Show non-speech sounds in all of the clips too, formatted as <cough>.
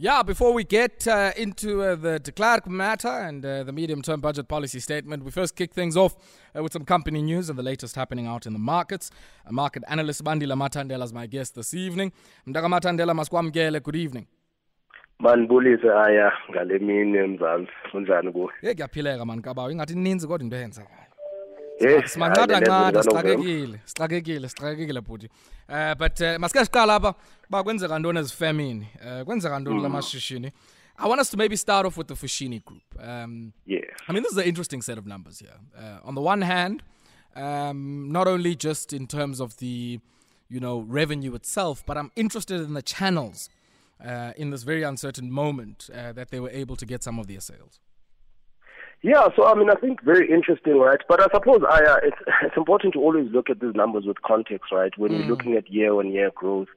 Yeah, before we get uh, into uh, the de Klerk matter and uh, the medium term budget policy statement, we first kick things off uh, with some company news and the latest happening out in the markets. A market analyst Bandile Mathandela is my guest this evening. Mdaka Mathandela maskwamkele, good evening. manibulise aya ngale mini emzansi kunjani kuwe Hey kuyaphileka man kabawo ingathi ininzi kodwa into. Hey, Le ncada nto zikaNovember. sixakekile, sixakekile, sixakekile bhuti. Uh but uh, masike siqala apha ba kwenzeka ntoni ezifemini. Uh kwenzeka ntoni lamashishini. I want us to maybe start off with the Foschini group. Um yes I mean, this is an interesting set of numbers here. Uh, on the one hand, um, not only just in terms of the, you know, revenue itself, but I'm interested in the channels uh, in this very uncertain moment uh, that they were able to get some of their sales. Yeah, so I mean, I think very interesting, right? But I suppose I, uh, it's, <laughs> it's important to always look at these numbers with context, right? When we're looking at year-on-year growth,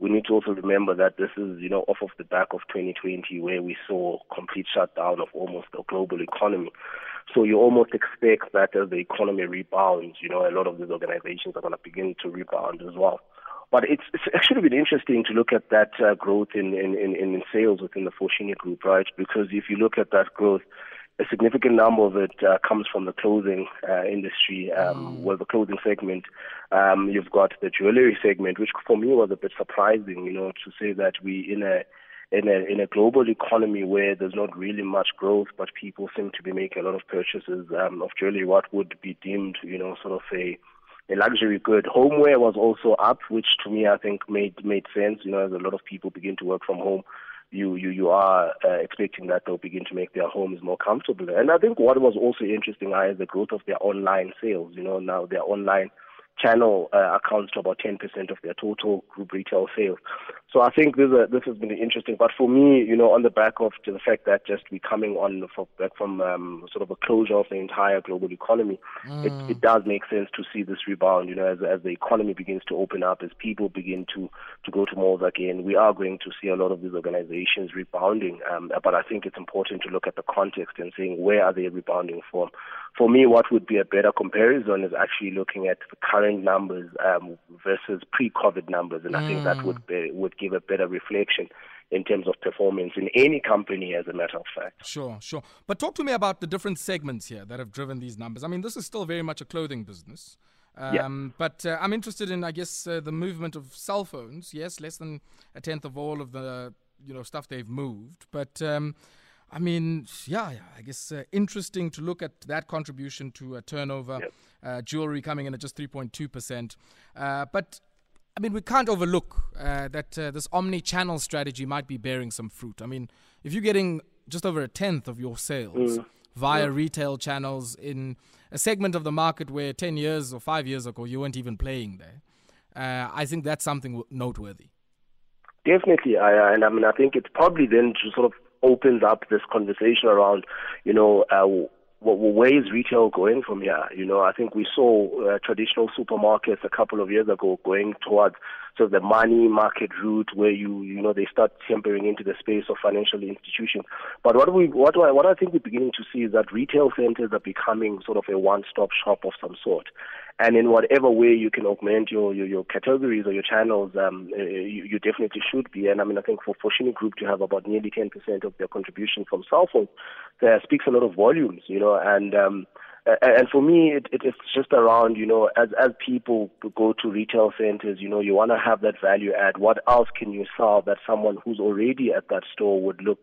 we need to also remember that this is, you know, off of the back of 2020, where we saw complete shutdown of almost the global economy. So you almost expect that as the economy rebounds, you know, a lot of these organizations are going to begin to rebound as well. But it's, it's actually been interesting to look at that uh, growth in, in, in, in sales within the Fortune group, right? Because if you look at that growth, a significant number of it uh, comes from the clothing uh, industry, um, well, the clothing segment. Um, you've got the jewelry segment, which for me was a bit surprising, you know, to say that we in a in a in a global economy where there's not really much growth, but people seem to be making a lot of purchases um, of jewelry. What would be deemed, you know, sort of a a luxury good. Homeware was also up, which to me I think made made sense. You know, as a lot of people begin to work from home, you you you are uh, expecting that they'll begin to make their homes more comfortable. And I think what was also interesting is the growth of their online sales. You know, now their online channel uh, accounts to about 10% of their total group retail sales. So I think this, uh, this has been interesting. But for me, you know, on the back of the fact that just we coming on for, back from um, sort of a closure of the entire global economy, it, it does make sense to see this rebound. You know, as as the economy begins to open up, as people begin to to go to malls again, we are going to see a lot of these organizations rebounding. Um, but I think it's important to look at the context and saying where are they rebounding from. For me, what would be a better comparison is actually looking at the current numbers um, versus pre-COVID numbers, and I think that would be, would give a better reflection in terms of performance in any company, as a matter of fact. Sure, sure. But talk to me about the different segments here that have driven these numbers. I mean, this is still very much a clothing business. Yeah. Um, But uh, I'm interested in, I guess, uh, the movement of cell phones. Yes, less than a tenth of all of the you know stuff they've moved. But um, I mean, yeah, yeah I guess uh, interesting to look at that contribution to a turnover. Yep. Uh, jewelry coming in at just 3.2 percent. Uh, but I mean, we can't overlook uh, that uh, this omni-channel strategy might be bearing some fruit. I mean, if you're getting just over a tenth of your sales via retail channels in a segment of the market where 10 years or five years ago you weren't even playing there, uh, I think that's something noteworthy. Definitely, I, and I mean, I think it's probably then to sort of opens up this conversation around, you know, uh, wh- wh- where is retail going from here? You know, I think we saw uh, traditional supermarkets a couple of years ago going towards sort of the money market route, where you, you know, they start tempering into the space of financial institutions. But what we, what I, what I think we're beginning to see is that retail centers are becoming sort of a one-stop shop of some sort and in whatever way you can augment your your, your categories or your channels, um, uh, you, you definitely should be. And I mean, I think for Foschini Group to have about nearly 10% of their contribution from cell phones, that speaks a lot of volumes, you know. And um, and for me, it, it, it's just around, you know, as as people go to retail centers, you know, you want to have that value add. What else can you sell that someone who's already at that store would look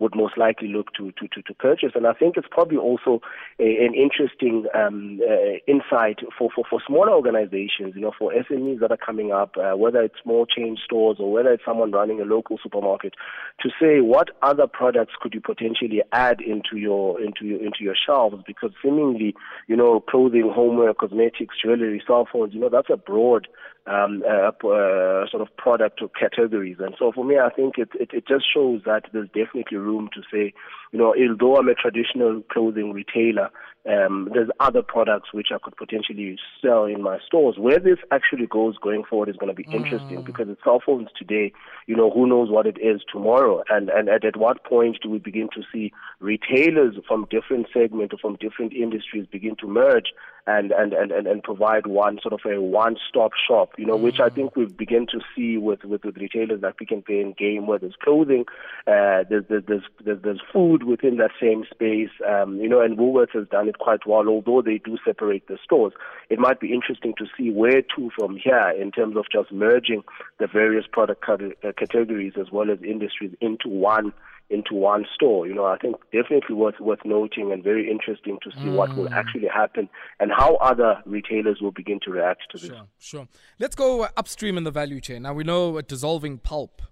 would most likely look to to to, to purchase? And I think it's probably also a, an interesting um, uh, insight for, for for smaller organizations, you know, for SMEs that are coming up, uh, whether it's small chain stores or whether it's someone running a local supermarket, to say what other products could you potentially add into your into your into your shelves because seemingly you know, clothing, homeware, cosmetics, jewelry, cell phones, you know, that's a broad um, uh, uh, sort of product or categories. And so for me, I think it, it, it just shows that there's definitely room to say, you know, although I'm a traditional clothing retailer, um, there's other products which I could potentially sell in my stores. Where this actually goes going forward is going to be interesting because it's cell phones today. You know, who knows what it is tomorrow, and, and and at what point do we begin to see retailers from different segments or from different industries begin to merge and, and, and, and and provide one sort of a one-stop shop, you know, which I mm. think we've begun to see with, with, with retailers like Pick n Pay and Game, where there's clothing, uh, there's, there's, there's, there's food within that same space, um, you know, and Woolworths has done it quite well, although they do separate the stores. It might be interesting to see where to from here in terms of just merging the various product uh, categories as well as industries into one into one store. You know, I think definitely worth worth noting and very interesting to see mm. what will mm. actually happen and how other retailers will begin to react to this. Sure, sure. Let's go upstream in the value chain. Now we know dissolving pulp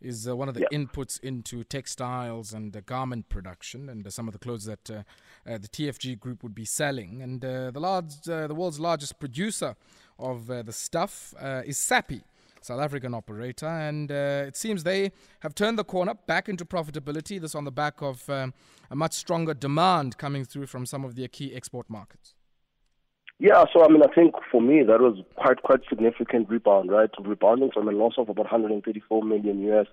is uh, one of the yeah. inputs into textiles and uh, garment production and uh, some of the clothes that uh, uh, the TFG group would be selling. And uh, the large, the world's largest producer of the stuff is Sappi. South African operator, and uh, it seems they have turned the corner back into profitability. This on the back of um, a much stronger demand coming through from some of their key export markets. Yeah, so I mean, I think for me that was quite quite significant rebound, right? Rebounding from a loss of about 134 million US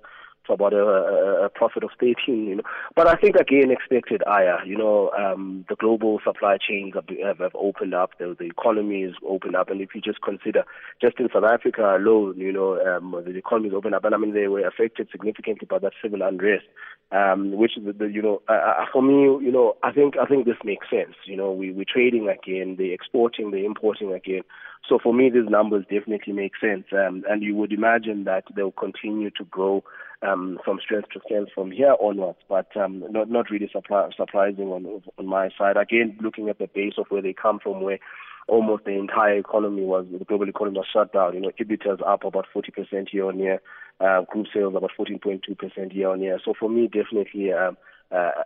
to about a, a, profit of 13, you know. But I think again expected higher, you know, um, the global supply chains have, have opened up, the, the economy is opened up, and if you just consider just in South Africa alone, you know, um, the economy is opened up, and I mean they were affected significantly by that civil unrest, um, which the, the you know, uh, uh for me, you know, I think I think this makes sense. You know, we we're trading again, they're exporting, they're importing again. So for me, these numbers definitely make sense, um, and you would imagine that they'll continue to grow um, from strength to strength from here onwards, but um, not not really supply, surprising on on my side. Again, looking at the base of where they come from, where almost the entire economy was the global economy was shut down. You know, EBITDA is up about 40% year on year, uh, group sales about 14.2% year on year. So for me, definitely. Um,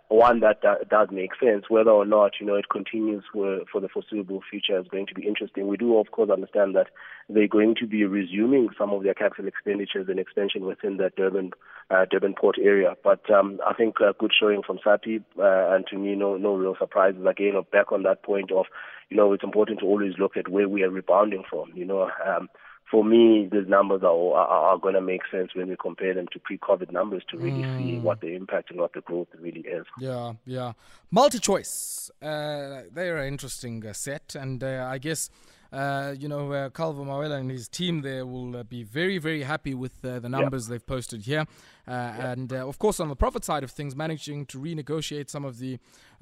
one that, does make sense. Whether or not you know it continues for, for the foreseeable future is going to be interesting. We do, of course, understand that they're going to be resuming some of their capital expenditures and expansion within the Durban uh, Durban port area. But um, I think a good showing from Sappi, uh, and to me, no no real surprises. Again, back on that point of, you know, it's important to always look at where we are rebounding from. You know. Um, for me, these numbers are, are, are going to make sense when we compare them to pre-COVID numbers to really mm. see what the impact and what the growth really is. Yeah, yeah. Multi-choice, uh, they're an interesting uh, set, and uh, I guess uh, you know, uh, Calvo Mawela and his team there will uh, be very, very happy with uh, the numbers yep. they've posted here. Uh, yep. And uh, of course, on the profit side of things, managing to renegotiate some of the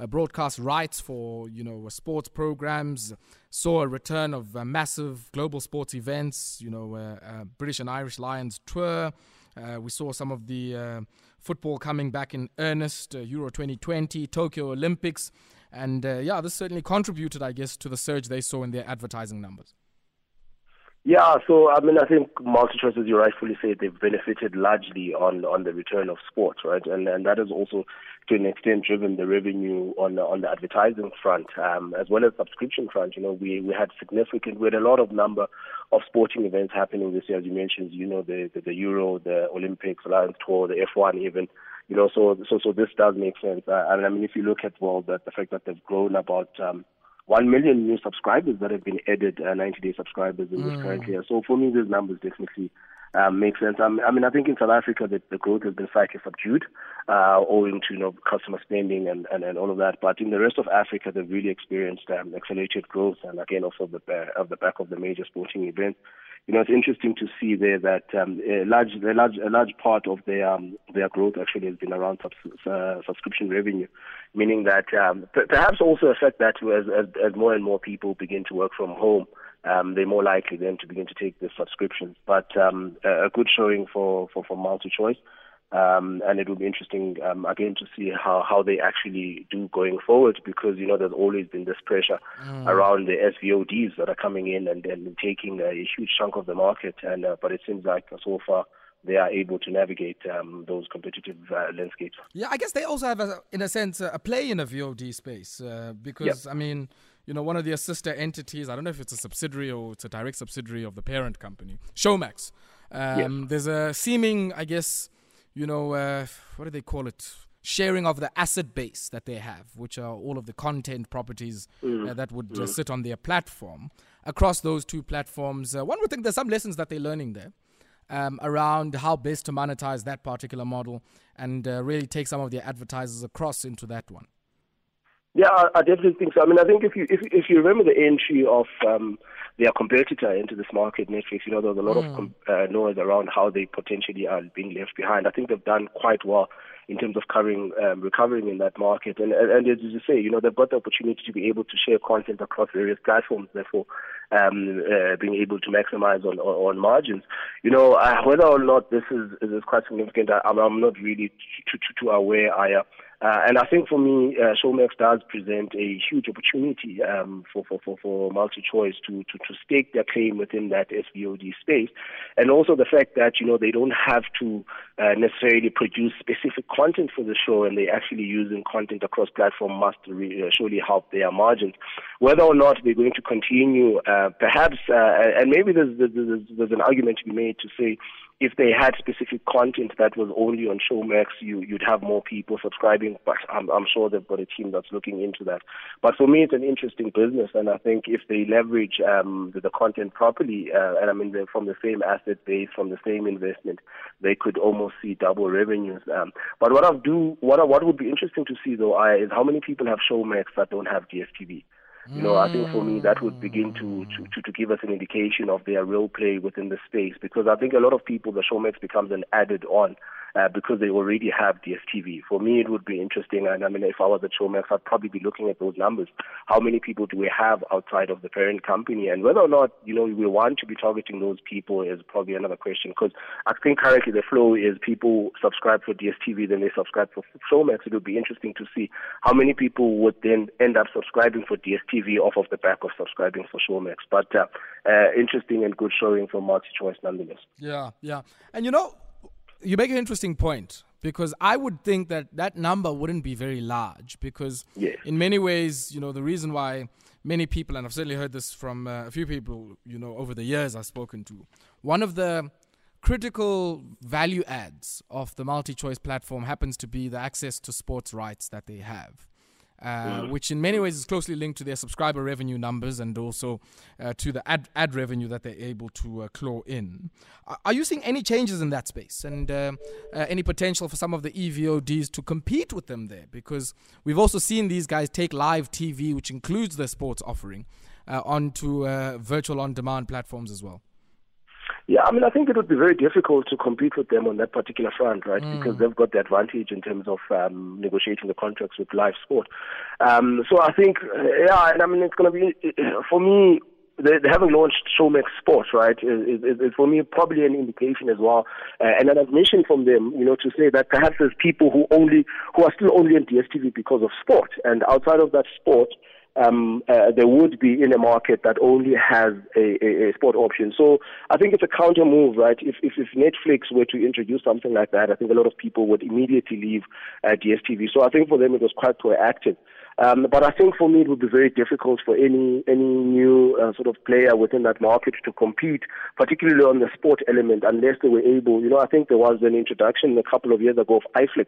broadcast rights for, you know, sports programs, saw a return of massive global sports events, you know, British and Irish Lions tour. we saw some of the football coming back in earnest, Euro 2020, Tokyo Olympics. And uh, yeah, this certainly contributed, I guess, to the surge they saw in their advertising numbers. Yeah, so I mean, I think MultiChoice, as you rightfully say, they've benefited largely on on the return of sports, right? And and that has also, to an extent, driven the revenue on on the advertising front, um, as well as subscription front. You know, we we had significant, we had a lot of number of sporting events happening this year, as you mentioned. You know, the the, the Euro, the Olympics, Lions Tour, the F1, even. You know, so so so this does make sense. Uh, and I mean, if you look at well, the, the fact that they've grown about um, one million new subscribers that have been added, uh, 90 day subscribers in mm. this current year. So for me, these numbers definitely um, make sense. Um, I mean, I think in South Africa, the, the growth has been slightly subdued, uh, owing to you know customer spending and, and, and all of that. But in the rest of Africa, they've really experienced um, accelerated growth, and again, also the of the back of the major sporting events you know, it's interesting to see there that um, a large, a large, a large part of their um, their growth actually has been around subs- uh, subscription revenue, meaning that um, p- perhaps also affect that as, as as more and more people begin to work from home, um, they're more likely then to begin to take the subscriptions. But um, a good showing for for, for multi choice. Um, and it will be interesting um, again to see how, how they actually do going forward because you know there's always been this pressure mm. around the SVODs that are coming in and, then taking a, a huge chunk of the market. And uh, but it seems like so far they are able to navigate um, those competitive uh, landscapes. Yeah, I guess they also have, a, in a sense, a play in a VOD space uh, because yep. I mean you know, one of their sister entities, I don't know if it's a subsidiary or it's a direct subsidiary of the parent company, Showmax. Um, yes. There's a seeming, I guess, you know, uh, what do they call it? Sharing of the asset base that they have, which are all of the content properties mm. uh, that would mm. uh, sit on their platform. Across those two platforms, uh, one would think there's some lessons that they're learning there. Um, around how best to monetize that particular model and uh, really take some of their advertisers across into that one. Yeah, I, I, definitely think so. I mean, I think if you if, if you remember the entry of um, their competitor into this market, Netflix, you know, there was a lot mm. of com- uh, noise around how they potentially are being left behind. I think they've done quite well in terms of covering um, recovering in that market. And, and, and as you say, you know, they've got the opportunity to be able to share content across various platforms. Therefore, um, uh, being able to maximize on, on, on margins. You know, uh, whether or not this is, is quite significant, I, I'm not really too, too, too aware. I, uh, uh, and I think for me, uh, Showmax does present a huge opportunity um, for, for, for, for MultiChoice to, to, to stake their claim within that SVOD space. And also the fact that, you know, they don't have to uh, necessarily produce specific content for the show and they're actually using content across platform must re- uh, surely help their margins. Whether or not they're going to continue, uh, perhaps, uh, and maybe there's, there's, there's an argument to be made to say, if they had specific content that was only on Showmax, you, you'd have more people subscribing. But I'm, I'm sure they've got a team that's looking into that. But for me, it's an interesting business, and I think if they leverage um, the, the content properly, uh, and I mean from the same asset base, from the same investment, they could almost see double revenues. Um, but what I do, what I, what would be interesting to see though, I, is how many people have Showmax that don't have DSTV. You know, I think for me that would mm. begin to, to, to, to give us an indication of their real play within the space because I think a lot of people the Showmax becomes an added on uh, because they already have DSTV. For me, it would be interesting, and I mean, if I was a Showmax, I'd probably be looking at those numbers. How many people do we have outside of the parent company, and whether or not you know we want to be targeting those people is probably another question. Because I think currently the flow is people subscribe for DSTV, then they subscribe for Showmax. It would be interesting to see how many people would then end up subscribing for DSTV off of the back of subscribing for Showmax. But uh, uh, interesting and good showing from MultiChoice nonetheless. Yeah, yeah, and you know you make an interesting point because I would think that that number wouldn't be very large because yes. in many ways, you know, the reason why many people, and I've certainly heard this from uh, a few people, you know, over the years I've spoken to, one of the critical value adds of the multi-choice platform happens to be the access to sports rights that they have. Uh, mm. which in many ways is closely linked to their subscriber revenue numbers and also uh, to the ad, ad revenue that they're able to uh, claw in. Are you seeing any changes in that space and uh, uh, any potential for some of the EVODs to compete with them there? Because we've also seen these guys take live TV, which includes their sports offering, onto virtual on demand platforms as well. Yeah, I mean, I think it would be very difficult to compete with them on that particular front, right? Mm. Because they've got the advantage in terms of um, negotiating the contracts with live sport. Um, so I think, uh, yeah, and I mean, it's going to be, for me, they, they haven't launched Showmax Sports, right? Is, is, is for me probably an indication as well, uh, and an admission from them, you know, to say that perhaps there's people who only who are still only on DSTV because of sport, and outside of that sport, um, uh, there would be in a market that only has a, a, a, sport option. So I think it's a counter move, right? If, if, if Netflix were to introduce something like that, I think a lot of people would immediately leave uh, DSTV. So I think for them it was quite proactive. Um, but I think for me it would be very difficult for any any new uh, sort of player within that market to compete, particularly on the sport element, unless they were able. You know, I think there was an introduction a couple of years ago of iFlix,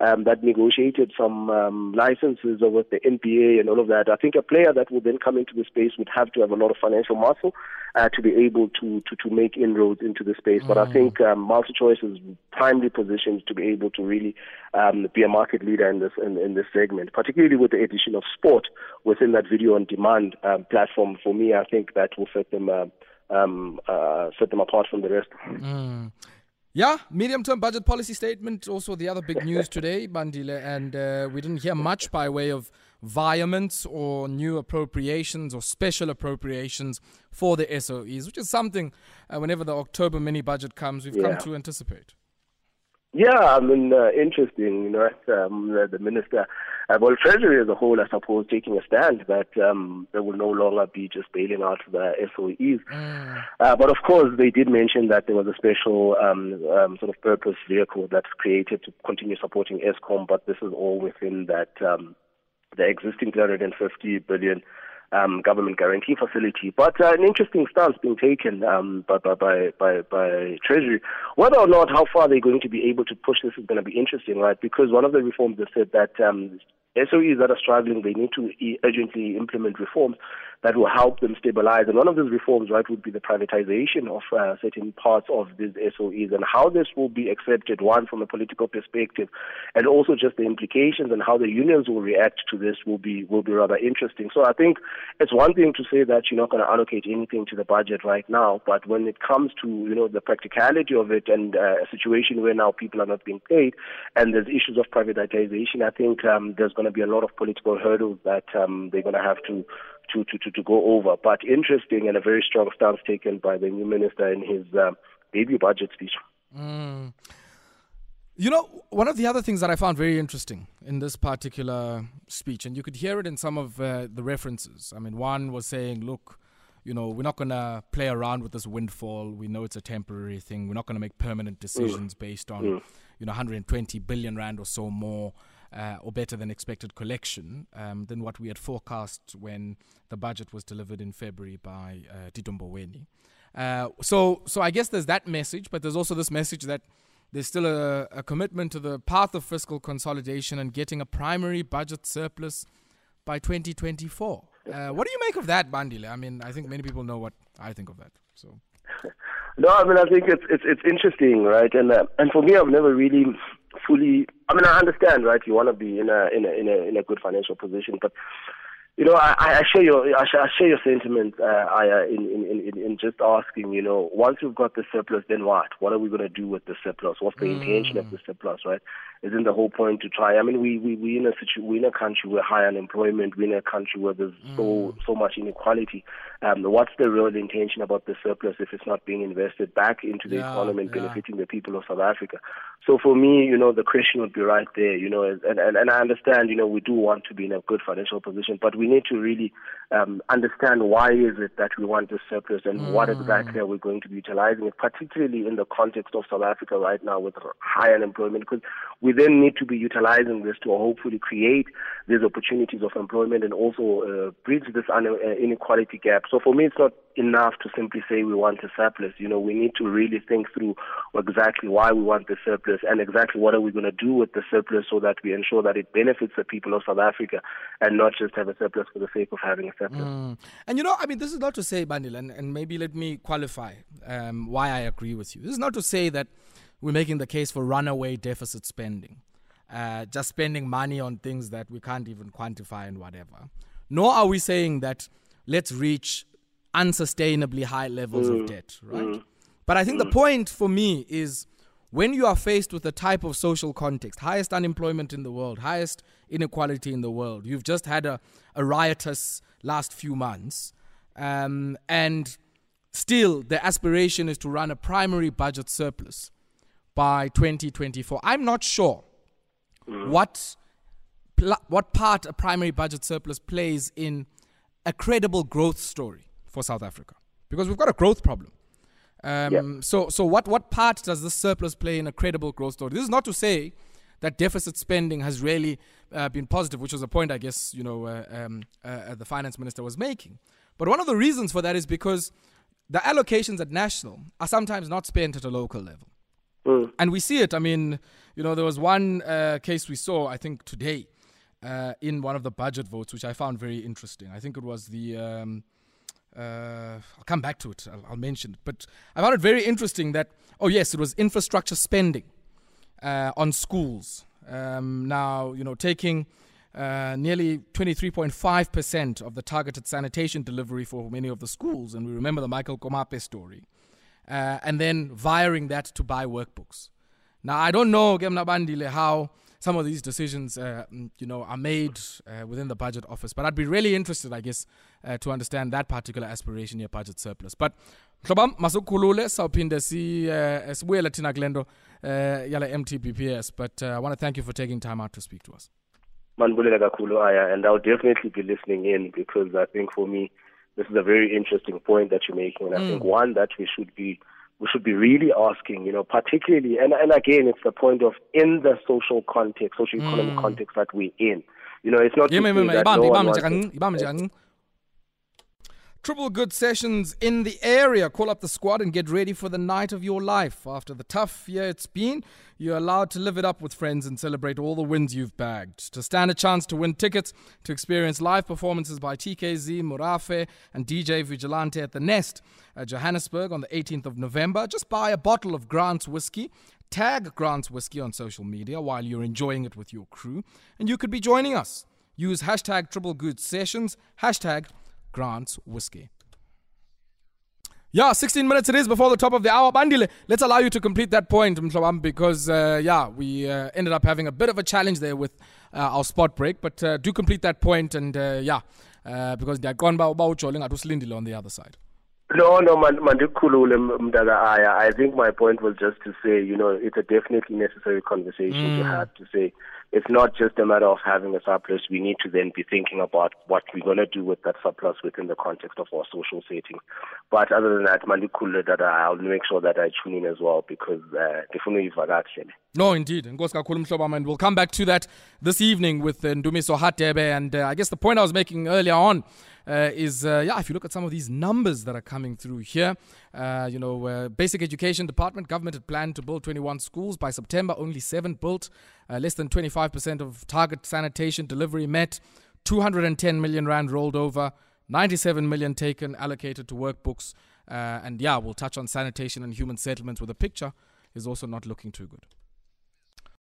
um, that negotiated some um, licenses with the NBA and all of that. I think a player that would then come into the space would have to have a lot of financial muscle uh, to be able to, to, to make inroads into the space. Mm. But I mm. think um, MultiChoice is primely positioned to be able to really um, be a market leader in this in, in this segment, particularly with the addition of sport within that video on demand um, platform. For me, I think that will set them. Uh, um, uh, set them apart from the rest. Mm. Yeah, medium term budget policy statement. Also, the other big news today, Bandile, and uh, we didn't hear much by way of viaments or new appropriations or special appropriations for the SOEs, which is something uh, whenever the October mini budget comes, we've yeah. come to anticipate. Yeah, I mean, uh, interesting, you know, um, the, the minister, uh, well, Treasury as a whole, I suppose, taking a stand that um, they will no longer be just bailing out the SOEs. Mm. Uh, but of course, they did mention that there was a special um, um, sort of purpose vehicle that's created to continue supporting Eskom, but this is all within that um, the existing 350 billion um, government guarantee facility. But uh, an interesting stance being taken um, by, by, by, by, Treasury. Whether or not how far they're going to be able to push this is going to be interesting, right? Because one of the reforms they said that um, SOEs that are struggling, they need to urgently implement reforms that will help them stabilize. And one of those reforms, right, would be the privatization of uh, certain parts of these SOEs and how this will be accepted, one, from a political perspective, and also just the implications and how the unions will react to this will be, will be rather interesting. So I think it's one thing to say that you're not going to allocate anything to the budget right now, but when it comes to, you know, the practicality of it and uh, a situation where now people are not being paid and there's issues of privatization, I think um, there's going to be a lot of political hurdles that um, they're going to have to to, to, to, go over. But interesting and a very strong stance taken by the new minister in his uh, debut budget speech. Mm. You know, one of the other things that I found very interesting in this particular speech, and you could hear it in some of uh, the references. I mean, one was saying, look, you know, we're not going to play around with this windfall. We know it's a temporary thing. We're not going to make permanent decisions mm. based on, mm. you know, 120 billion rand or so more uh, or better than expected collection um, than what we had forecast when the budget was delivered in February by uh, Tito Mboweni. Uh, so, so I guess there's that message, but there's also this message that there's still a, a commitment to the path of fiscal consolidation and getting a primary budget surplus by 2024. Uh, what do you make of that, Bandile? I mean, I think many people know what I think of that. So. <laughs> No, I mean, I think it's it's it's interesting, right? And uh, and for me, I've never really fully. I mean, I understand, right? You want to be in a in a in a in a good financial position, but you know, I, I share your I share, your sentiment, uh, Aya, in, in, in, in just asking, you know, once we've got the surplus, then what? What are we going to do with the surplus? What's the mm. intention of the surplus, right? Isn't the whole point to try? I mean, we we we in a situ- we in a country where high unemployment, we in a country where there's mm. so so much inequality. Um, what's the real intention about the surplus if it's not being invested back into the yeah, economy and benefiting yeah. the people of South Africa? So for me, you know, the question would be right there, you know, and, and, and I understand, you know, we do want to be in a good financial position, but we need to really um, understand why is it that we want this surplus and mm. what exactly are we going to be utilizing it, particularly in the context of South Africa right now with high unemployment, because we then need to be utilizing this to hopefully create these opportunities of employment and also uh, bridge this uh, inequality gap. So for me, it's not enough to simply say we want a surplus. You know, we need to really think through exactly why we want the surplus and exactly what are we going to do with the surplus so that we ensure that it benefits the people of South Africa and not just have a surplus for the sake of having a surplus. Mm. And you know, I mean, this is not to say, Bandile, and, and maybe let me qualify um, why I agree with you. This is not to say that we're making the case for runaway deficit spending, uh, just spending money on things that we can't even quantify and whatever. Nor are we saying that let's reach unsustainably high levels mm. of debt, right? Mm. But I think mm. the point for me is when you are faced with the type of social context, highest unemployment in the world, highest inequality in the world, you've just had a, a riotous last few months, um, and still the aspiration is to run a primary budget surplus by 2024. I'm not sure mm. what pl- what part a primary budget surplus plays in a credible growth story for South Africa because we've got a growth problem. Um, yeah. So, so what, what part does this surplus play in a credible growth story? This is not to say that deficit spending has really uh, been positive, which was a point I guess you know uh, um, uh, the finance minister was making. But one of the reasons for that is because the allocations at national are sometimes not spent at a local level, mm. and we see it. I mean, you know, there was one uh, case we saw, I think today, uh, in one of the budget votes, which I found very interesting. I think it was the um, uh, I'll come back to it. I'll, I'll, mention it. But I found it very interesting that, oh, yes, it was infrastructure spending uh, on schools. Um, now, you know, taking uh, nearly 23.5% of the targeted sanitation delivery for many of the schools. And we remember the Michael Komape story. Uh, and then wiring that to buy workbooks. Now, I don't know, Gemna Bandile, how some of these decisions, uh, mm, you know, are made uh, within the budget office. But I'd be really interested, I guess, uh, to understand that particular aspiration, your budget surplus. But mhlobam masukukhulule sawuphinde si uh, sibuyele thina kule nto uh, yala MTBPS but uh, I want to thank you for taking time out to speak to us. Manbulela kakhulu aya and I'll definitely be listening in because I think for me this is a very interesting point that you're making and I mm. think one that we should be we should be really asking, you know, particularly, and, and again, it's the point of in the social context, social economic mm. context that we're in. You know, it's not. Yeah, to say that no one wants Triple good sessions in the area. Call up the squad and get ready for the night of your life. After the tough year it's been, you're allowed to live it up with friends and celebrate all the wins you've bagged. To stand a chance to win tickets to experience live performances by TKZee, Murafe, and DJ Vigilante at the Nest at Johannesburg on the 18th of November, just buy a bottle of Grant's whiskey. Tag Grant's Whiskey on social media while you're enjoying it with your crew, and you could be joining us. Use hashtag triple good sessions, hashtag Grant's Whiskey. Yeah, 16 minutes it is before the top of the hour. Bandile, let's allow you to complete that point, Mhlawam, because, uh, yeah, we uh, ended up having a bit of a challenge there with uh, our spot break. But uh, do complete that point, and uh, yeah, uh, because they're gone by on the other side. No, no, aya. I think my point was just to say, you know, it's a definitely necessary conversation mm. to have to say it's not just a matter of having a surplus. We need to then be thinking about what we're going to do with that surplus within the context of our social setting. But other than that, mandikhulule that I'll make sure that I tune in as well because definitely uh, definitely no, indeed. And we'll come back to that this evening with uh, Ndumiso. And uh, I guess the point I was making earlier on uh, is, uh, yeah, if you look at some of these numbers that are coming through here, uh, you know, uh, basic education department, government had planned to build 21 schools. By September, only seven built. Uh, less than 25% of target sanitation delivery met. 210 million rand rolled over. 97 million taken, allocated to workbooks. and yeah, we'll touch on sanitation and human settlements with a picture is also not looking too good.